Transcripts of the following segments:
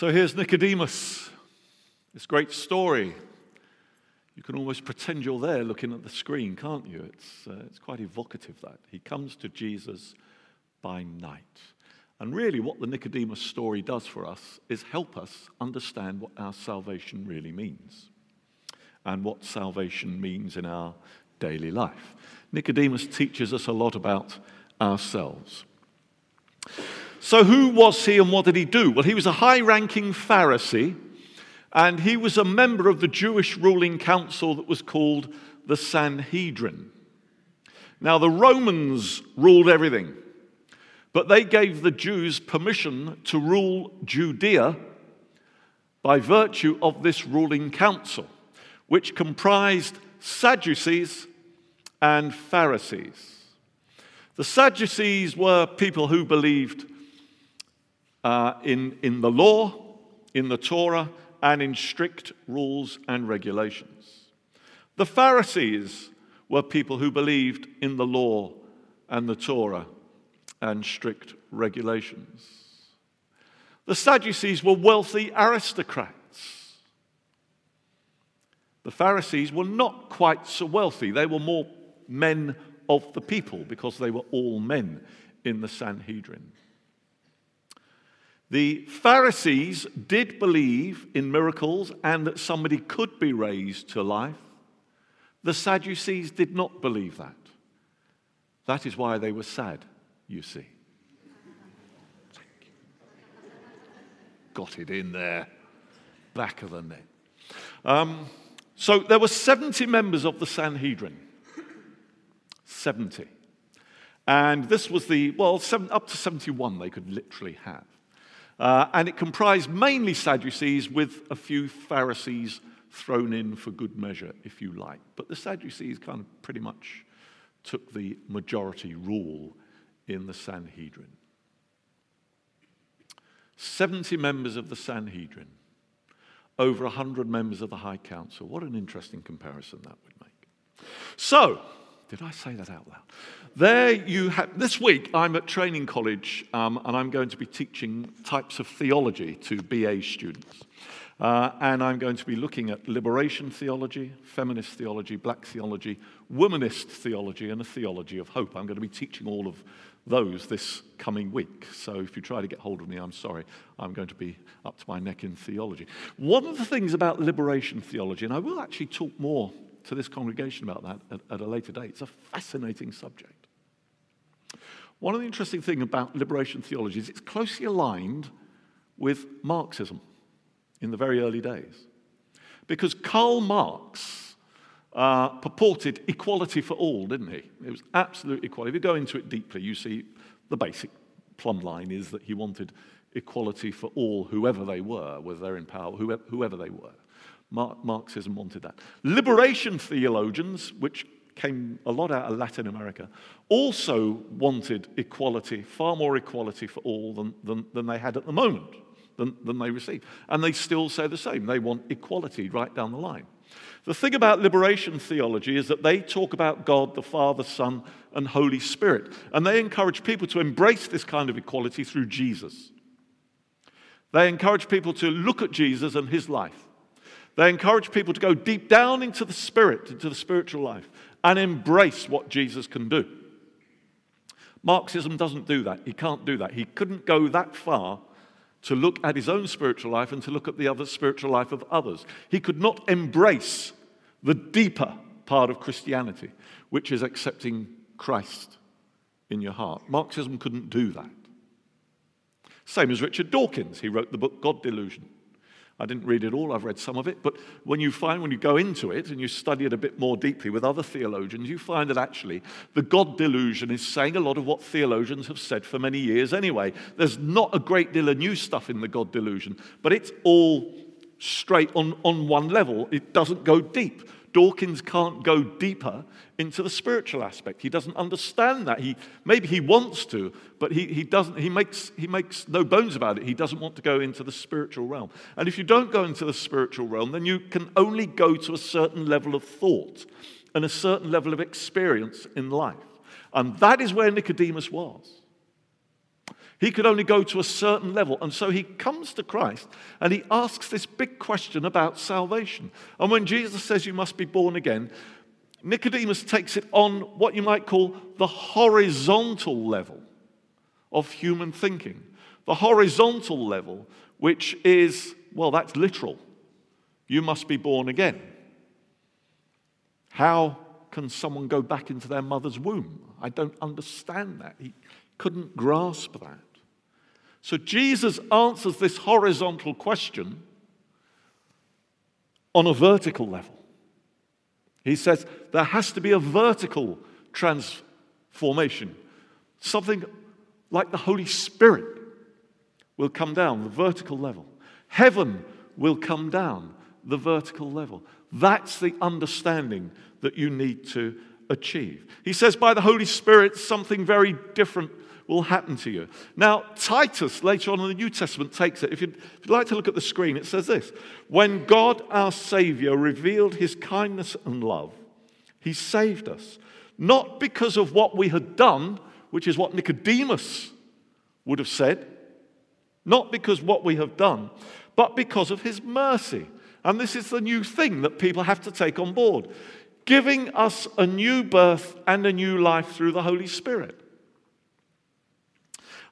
So here's Nicodemus, this great story. You can almost pretend you're there looking at the screen, can't you? It's, uh, it's quite evocative that. He comes to Jesus by night. And really, what the Nicodemus story does for us is help us understand what our salvation really means and what salvation means in our daily life. Nicodemus teaches us a lot about ourselves. So, who was he and what did he do? Well, he was a high ranking Pharisee and he was a member of the Jewish ruling council that was called the Sanhedrin. Now, the Romans ruled everything, but they gave the Jews permission to rule Judea by virtue of this ruling council, which comprised Sadducees and Pharisees. The Sadducees were people who believed uh, in, in the law, in the Torah, and in strict rules and regulations. The Pharisees were people who believed in the law and the Torah and strict regulations. The Sadducees were wealthy aristocrats. The Pharisees were not quite so wealthy. They were more men of the people because they were all men in the Sanhedrin. The Pharisees did believe in miracles and that somebody could be raised to life. The Sadducees did not believe that. That is why they were sad, you see. Got it in there, back of the neck. Um, so there were 70 members of the Sanhedrin. 70. And this was the, well, seven, up to 71 they could literally have. Uh, and it comprised mainly Sadducees with a few Pharisees thrown in for good measure, if you like. But the Sadducees kind of pretty much took the majority rule in the Sanhedrin. 70 members of the Sanhedrin, over 100 members of the High Council. What an interesting comparison that would make. So, did I say that out loud? There you have, this week I'm at training college um, and I'm going to be teaching types of theology to BA students. Uh, and I'm going to be looking at liberation theology, feminist theology, black theology, womanist theology, and a theology of hope. I'm going to be teaching all of those this coming week. So if you try to get hold of me, I'm sorry. I'm going to be up to my neck in theology. One of the things about liberation theology, and I will actually talk more to this congregation about that at, at a later date. It's a fascinating subject. One of the interesting things about liberation theology is it's closely aligned with Marxism in the very early days. Because Karl Marx uh, purported equality for all, didn't he? It was absolute equality. If you go into it deeply, you see the basic plumb line is that he wanted equality for all, whoever they were, whether they're in power, whoever, whoever they were. Marxism wanted that. Liberation theologians, which came a lot out of Latin America, also wanted equality, far more equality for all than, than, than they had at the moment, than, than they received. And they still say the same. They want equality right down the line. The thing about liberation theology is that they talk about God, the Father, Son, and Holy Spirit. And they encourage people to embrace this kind of equality through Jesus. They encourage people to look at Jesus and his life they encourage people to go deep down into the spirit, into the spiritual life, and embrace what Jesus can do. Marxism doesn't do that. He can't do that. He couldn't go that far to look at his own spiritual life and to look at the other spiritual life of others. He could not embrace the deeper part of Christianity, which is accepting Christ in your heart. Marxism couldn't do that. Same as Richard Dawkins. He wrote the book God Delusion. I didn't read it all, I've read some of it, but when you find, when you go into it and you study it a bit more deeply with other theologians, you find that actually the God delusion is saying a lot of what theologians have said for many years anyway. There's not a great deal of new stuff in the God delusion, but it's all straight on, on one level. It doesn't go deep. Dawkins can't go deeper into the spiritual aspect. He doesn't understand that. He, maybe he wants to, but he, he, doesn't, he, makes, he makes no bones about it. He doesn't want to go into the spiritual realm. And if you don't go into the spiritual realm, then you can only go to a certain level of thought and a certain level of experience in life. And that is where Nicodemus was. He could only go to a certain level. And so he comes to Christ and he asks this big question about salvation. And when Jesus says you must be born again, Nicodemus takes it on what you might call the horizontal level of human thinking. The horizontal level, which is, well, that's literal. You must be born again. How can someone go back into their mother's womb? I don't understand that. He couldn't grasp that. So Jesus answers this horizontal question on a vertical level. He says there has to be a vertical transformation. Something like the Holy Spirit will come down, the vertical level. Heaven will come down, the vertical level. That's the understanding that you need to achieve. He says, by the Holy Spirit, something very different will happen to you. Now, Titus, later on in the New Testament, takes it. If you'd, if you'd like to look at the screen, it says this When God our Savior revealed his kindness and love, he saved us, not because of what we had done, which is what Nicodemus would have said, not because what we have done, but because of his mercy. And this is the new thing that people have to take on board giving us a new birth and a new life through the Holy Spirit.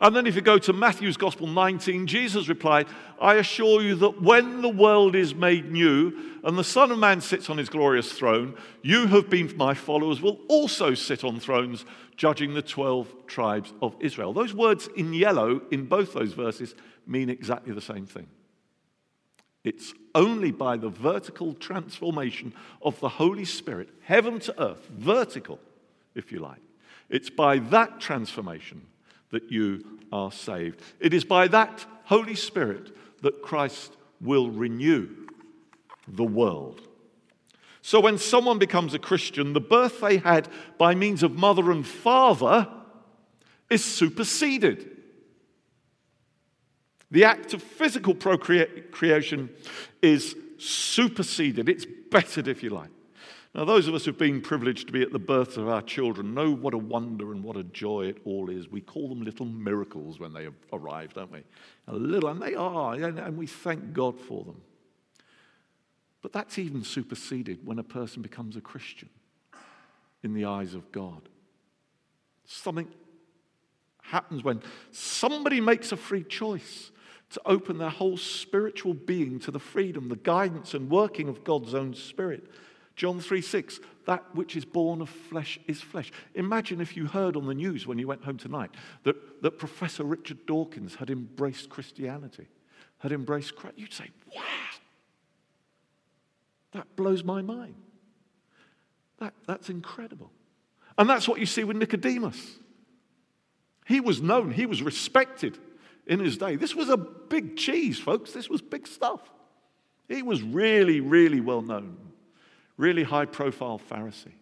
And then, if you go to Matthew's Gospel 19, Jesus replied, I assure you that when the world is made new and the Son of Man sits on his glorious throne, you who have been my followers, will also sit on thrones, judging the 12 tribes of Israel. Those words in yellow in both those verses mean exactly the same thing. It's only by the vertical transformation of the Holy Spirit, heaven to earth, vertical, if you like. It's by that transformation that you are saved. It is by that Holy Spirit that Christ will renew the world. So when someone becomes a Christian, the birth they had by means of mother and father is superseded. The act of physical procreation is superseded, it's bettered, if you like. Now, those of us who've been privileged to be at the birth of our children know what a wonder and what a joy it all is. We call them little miracles when they arrive, don't we? A little, and they are, and we thank God for them. But that's even superseded when a person becomes a Christian in the eyes of God. Something happens when somebody makes a free choice to open their whole spiritual being to the freedom, the guidance, and working of God's own Spirit. John 3 6, that which is born of flesh is flesh. Imagine if you heard on the news when you went home tonight that, that Professor Richard Dawkins had embraced Christianity, had embraced Christ. You'd say, wow, that blows my mind. That, that's incredible. And that's what you see with Nicodemus. He was known, he was respected in his day. This was a big cheese, folks. This was big stuff. He was really, really well known, really high profile Pharisee.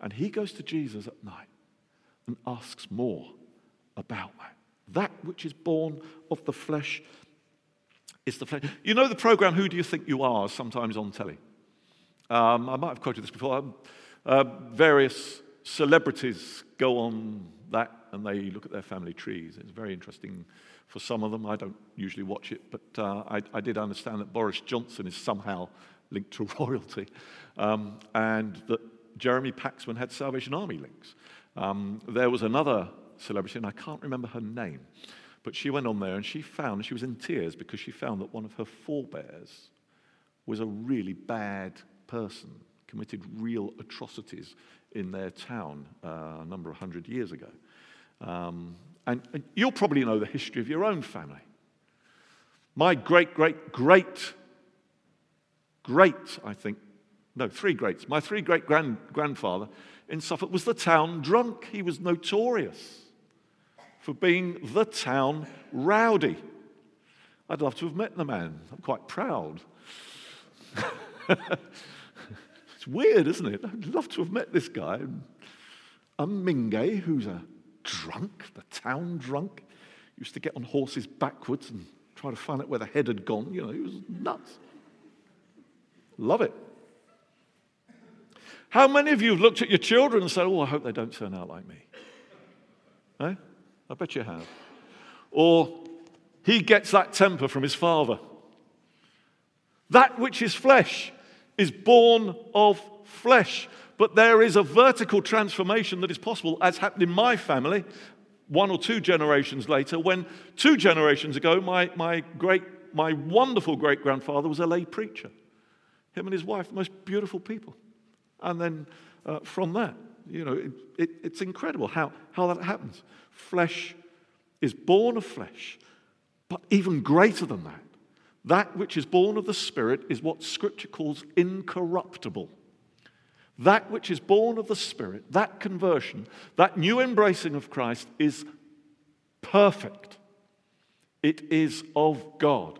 And he goes to Jesus at night and asks more about that. That which is born of the flesh is the flesh. You know the program Who Do You Think You Are, sometimes on telly? Um, I might have quoted this before. Um, uh, various celebrities go on that and they look at their family trees. It's very interesting for some of them. I don't usually watch it, but uh, I, I, did understand that Boris Johnson is somehow linked to royalty um, and that Jeremy Paxman had Salvation Army links. Um, there was another celebrity, and I can't remember her name, but she went on there and she found, she was in tears because she found that one of her forebears was a really bad person, committed real atrocities in their town uh, a number of hundred years ago. Um, and, and you'll probably know the history of your own family. My great, great, great, great, I think, no, three greats. My three great grand, grandfather in Suffolk was the town drunk. He was notorious for being the town rowdy. I'd love to have met the man. I'm quite proud. it's weird, isn't it? I'd love to have met this guy. I'm Mingay, who's a drunk, the town drunk. Used to get on horses backwards and try to find out where the head had gone. You know, he was nuts. Love it. How many of you have looked at your children and said, Oh, I hope they don't turn out like me? Eh? I bet you have. or he gets that temper from his father. That which is flesh is born of flesh. But there is a vertical transformation that is possible, as happened in my family one or two generations later, when two generations ago, my, my, great, my wonderful great grandfather was a lay preacher. Him and his wife, the most beautiful people. And then uh, from that, you know, it, it, it's incredible how, how that happens. Flesh is born of flesh, but even greater than that, that which is born of the Spirit is what Scripture calls incorruptible. That which is born of the Spirit, that conversion, that new embracing of Christ is perfect. It is of God.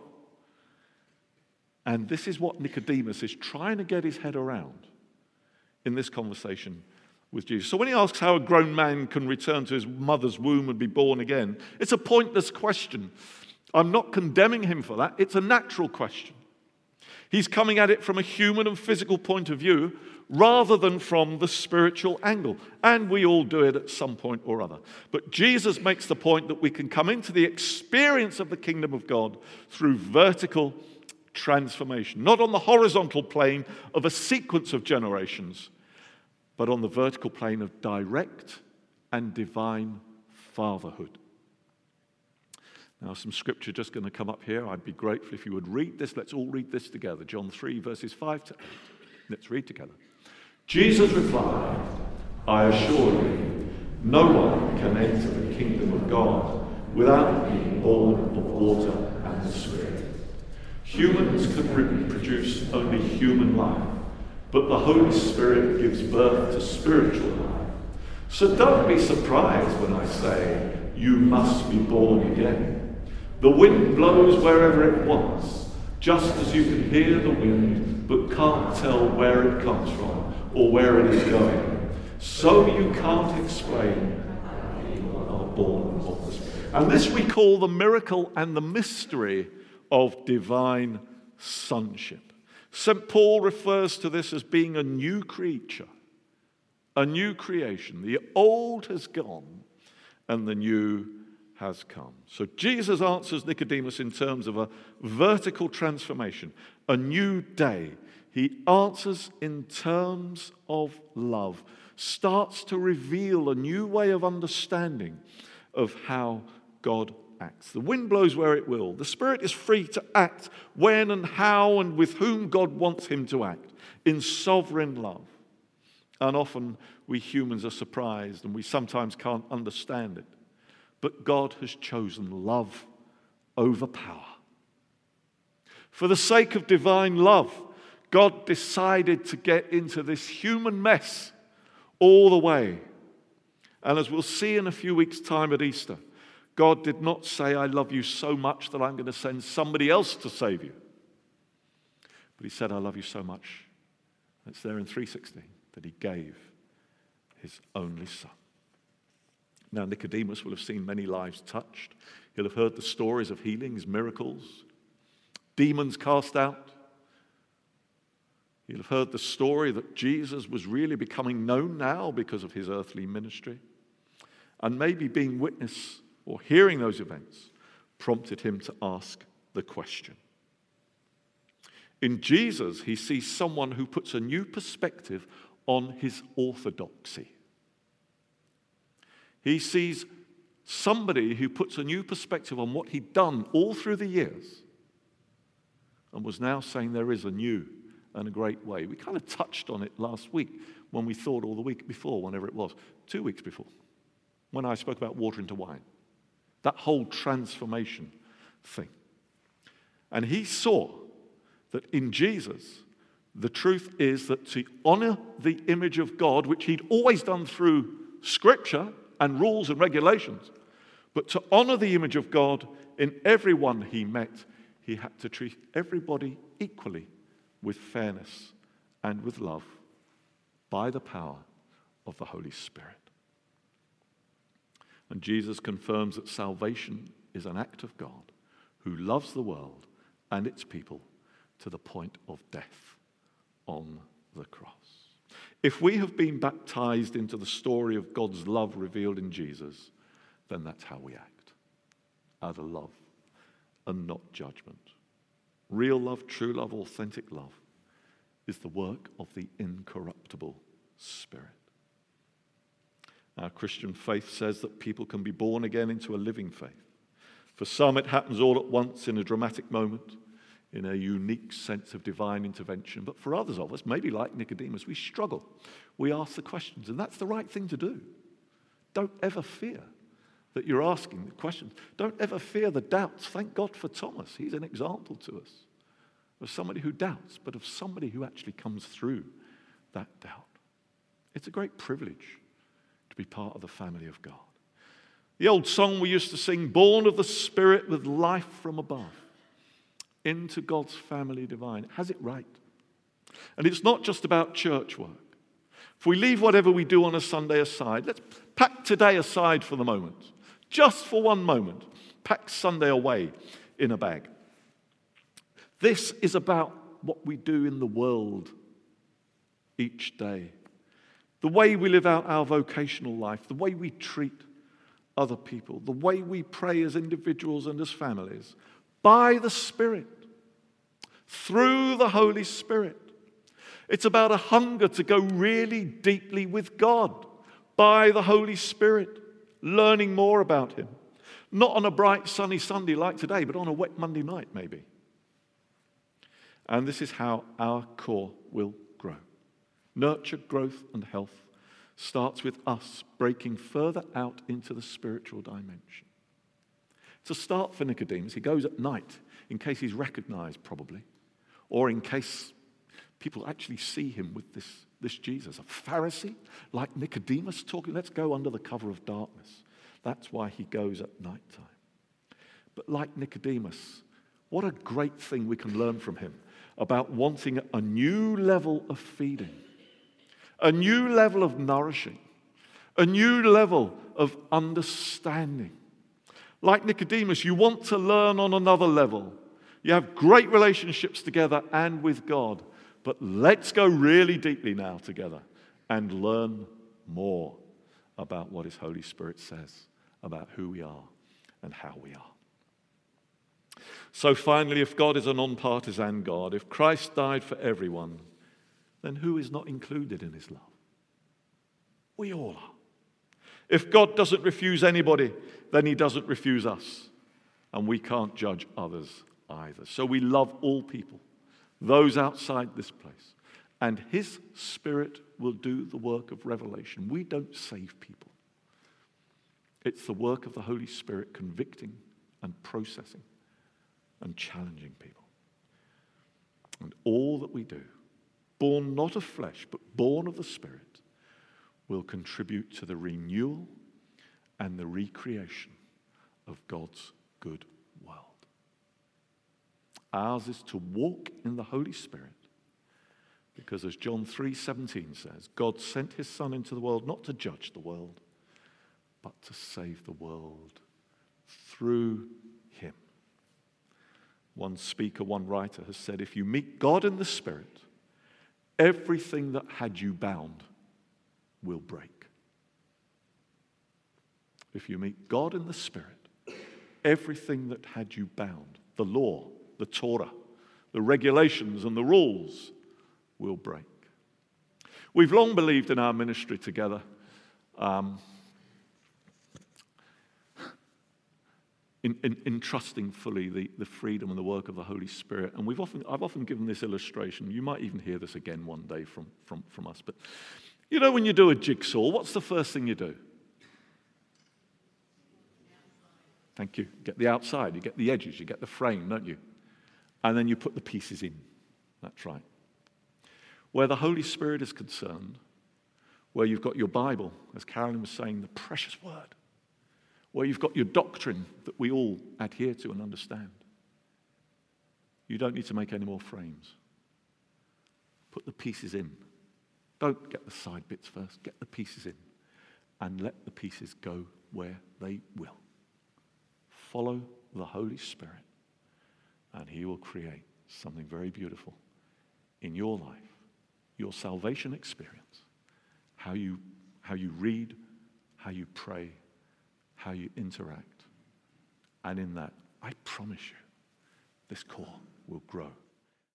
And this is what Nicodemus is trying to get his head around in this conversation with Jesus. So when he asks how a grown man can return to his mother's womb and be born again, it's a pointless question. I'm not condemning him for that. It's a natural question. He's coming at it from a human and physical point of view rather than from the spiritual angle. And we all do it at some point or other. But Jesus makes the point that we can come into the experience of the kingdom of God through vertical transformation, not on the horizontal plane of a sequence of generations, but on the vertical plane of direct and divine fatherhood. Now, some scripture just going to come up here. I'd be grateful if you would read this. Let's all read this together. John 3, verses 5 to 8. Let's read together. Jesus replied, I assure you, no one can enter the kingdom of God without being born of water and the Spirit. Humans can produce only human life, but the Holy Spirit gives birth to spiritual life. So don't be surprised when I say, You must be born again. The wind blows wherever it wants, just as you can hear the wind, but can't tell where it comes from or where it is going. So you can't explain are born of the Spirit. And this we call the miracle and the mystery of divine sonship. St. Paul refers to this as being a new creature, a new creation. The old has gone and the new has come. So Jesus answers Nicodemus in terms of a vertical transformation, a new day, he answers in terms of love, starts to reveal a new way of understanding of how God acts. The wind blows where it will. The Spirit is free to act when and how and with whom God wants him to act in sovereign love. And often we humans are surprised and we sometimes can't understand it. But God has chosen love over power. For the sake of divine love, God decided to get into this human mess all the way. And as we'll see in a few weeks' time at Easter, God did not say, I love you so much that I'm going to send somebody else to save you. But He said, I love you so much. It's there in 316 that He gave His only Son. Now, Nicodemus will have seen many lives touched. He'll have heard the stories of healings, miracles, demons cast out, He'll have heard the story that Jesus was really becoming known now because of his earthly ministry. And maybe being witness or hearing those events prompted him to ask the question. In Jesus, he sees someone who puts a new perspective on his orthodoxy. He sees somebody who puts a new perspective on what he'd done all through the years and was now saying there is a new and a great way. We kind of touched on it last week when we thought, or the week before, whenever it was, two weeks before, when I spoke about water into wine. That whole transformation thing. And he saw that in Jesus, the truth is that to honor the image of God, which he'd always done through scripture and rules and regulations, but to honor the image of God in everyone he met, he had to treat everybody equally with fairness and with love by the power of the Holy Spirit. And Jesus confirms that salvation is an act of God who loves the world and its people to the point of death on the cross. If we have been baptized into the story of God's love revealed in Jesus, then that's how we act. out of love and not judgment. Real love, true love, authentic love is the work of the incorruptible Spirit. Our Christian faith says that people can be born again into a living faith. For some, it happens all at once in a dramatic moment, in a unique sense of divine intervention. But for others of us, maybe like Nicodemus, we struggle. We ask the questions, and that's the right thing to do. Don't ever fear that you're asking the questions. Don't ever fear the doubts. Thank God for Thomas. He's an example to us of somebody who doubts, but of somebody who actually comes through that doubt. It's a great privilege to be part of the family of God. The old song we used to sing, Born of the Spirit with life from above, into God's family divine, has it right. And it's not just about church work. If we leave whatever we do on a Sunday aside, let's pack today aside for the moment, just for one moment. Pack Sunday away in a bag. This is about what we do in the world each day, the way we live out our vocational life, the way we treat other people, the way we pray as individuals and as families, by the Spirit, through the Holy Spirit. It's about a hunger to go really deeply with God by the Holy Spirit, learning more about Him. Not on a bright, sunny Sunday like today, but on a wet Monday night, maybe. And this is how our corps will grow. Nurture, growth, and health starts with us breaking further out into the spiritual dimension. It's a start for Nicodemus. He goes at night in case he's recognized, probably, or in case people actually see him with this, this Jesus. A Pharisee like Nicodemus talking, let's go under the cover of darkness. That's why he goes at night time. But like Nicodemus, what a great thing we can learn from him about wanting a new level of feeding, a new level of nourishing, a new level of understanding. Like Nicodemus, you want to learn on another level. You have great relationships together and with God, but let's go really deeply now together and learn more about what His Holy Spirit says about who we are and how we are. So finally, if God is a non-partisan God, if Christ died for everyone, then who is not included in his love? We all are. If God doesn't refuse anybody, then he doesn't refuse us. And we can't judge others either. So we love all people, those outside this place. And his spirit will do the work of revelation. We don't save people, it's the work of the Holy Spirit convicting and processing and challenging people. And all that we do, born not of flesh, but born of the Spirit, will contribute to the renewal and the recreation of God's good. Ours is to walk in the Holy Spirit because as John 3:17 says, God sent his son into the world not to judge the world, but to save the world through him. one speaker, one writer has said if you meet God in the Spirit, everything that had you bound will break. If you meet God in the Spirit, everything that had you bound, the law, the Torah, the regulations, and the rules will break. We've long believed in our ministry together. Um, in, in, in, trusting fully the, the freedom and the work of the Holy Spirit. And we've often, I've often given this illustration. You might even hear this again one day from, from, from us. But you know, when you do a jigsaw, what's the first thing you do? Thank you. Get the outside, you get the edges, you get the frame, don't you? And then you put the pieces in. That's right. Where the Holy Spirit is concerned, where you've got your Bible, as Carolyn was saying, the precious word where you've got your doctrine that we all adhere to and understand. You don't need to make any more frames. Put the pieces in. Don't get the side bits first, get the pieces in. And let the pieces go where they will. Follow the Holy Spirit, and He will create something very beautiful in your life, your salvation experience, how you, how you read, how you pray, how you interact, And in that, I promise you, this corps will grow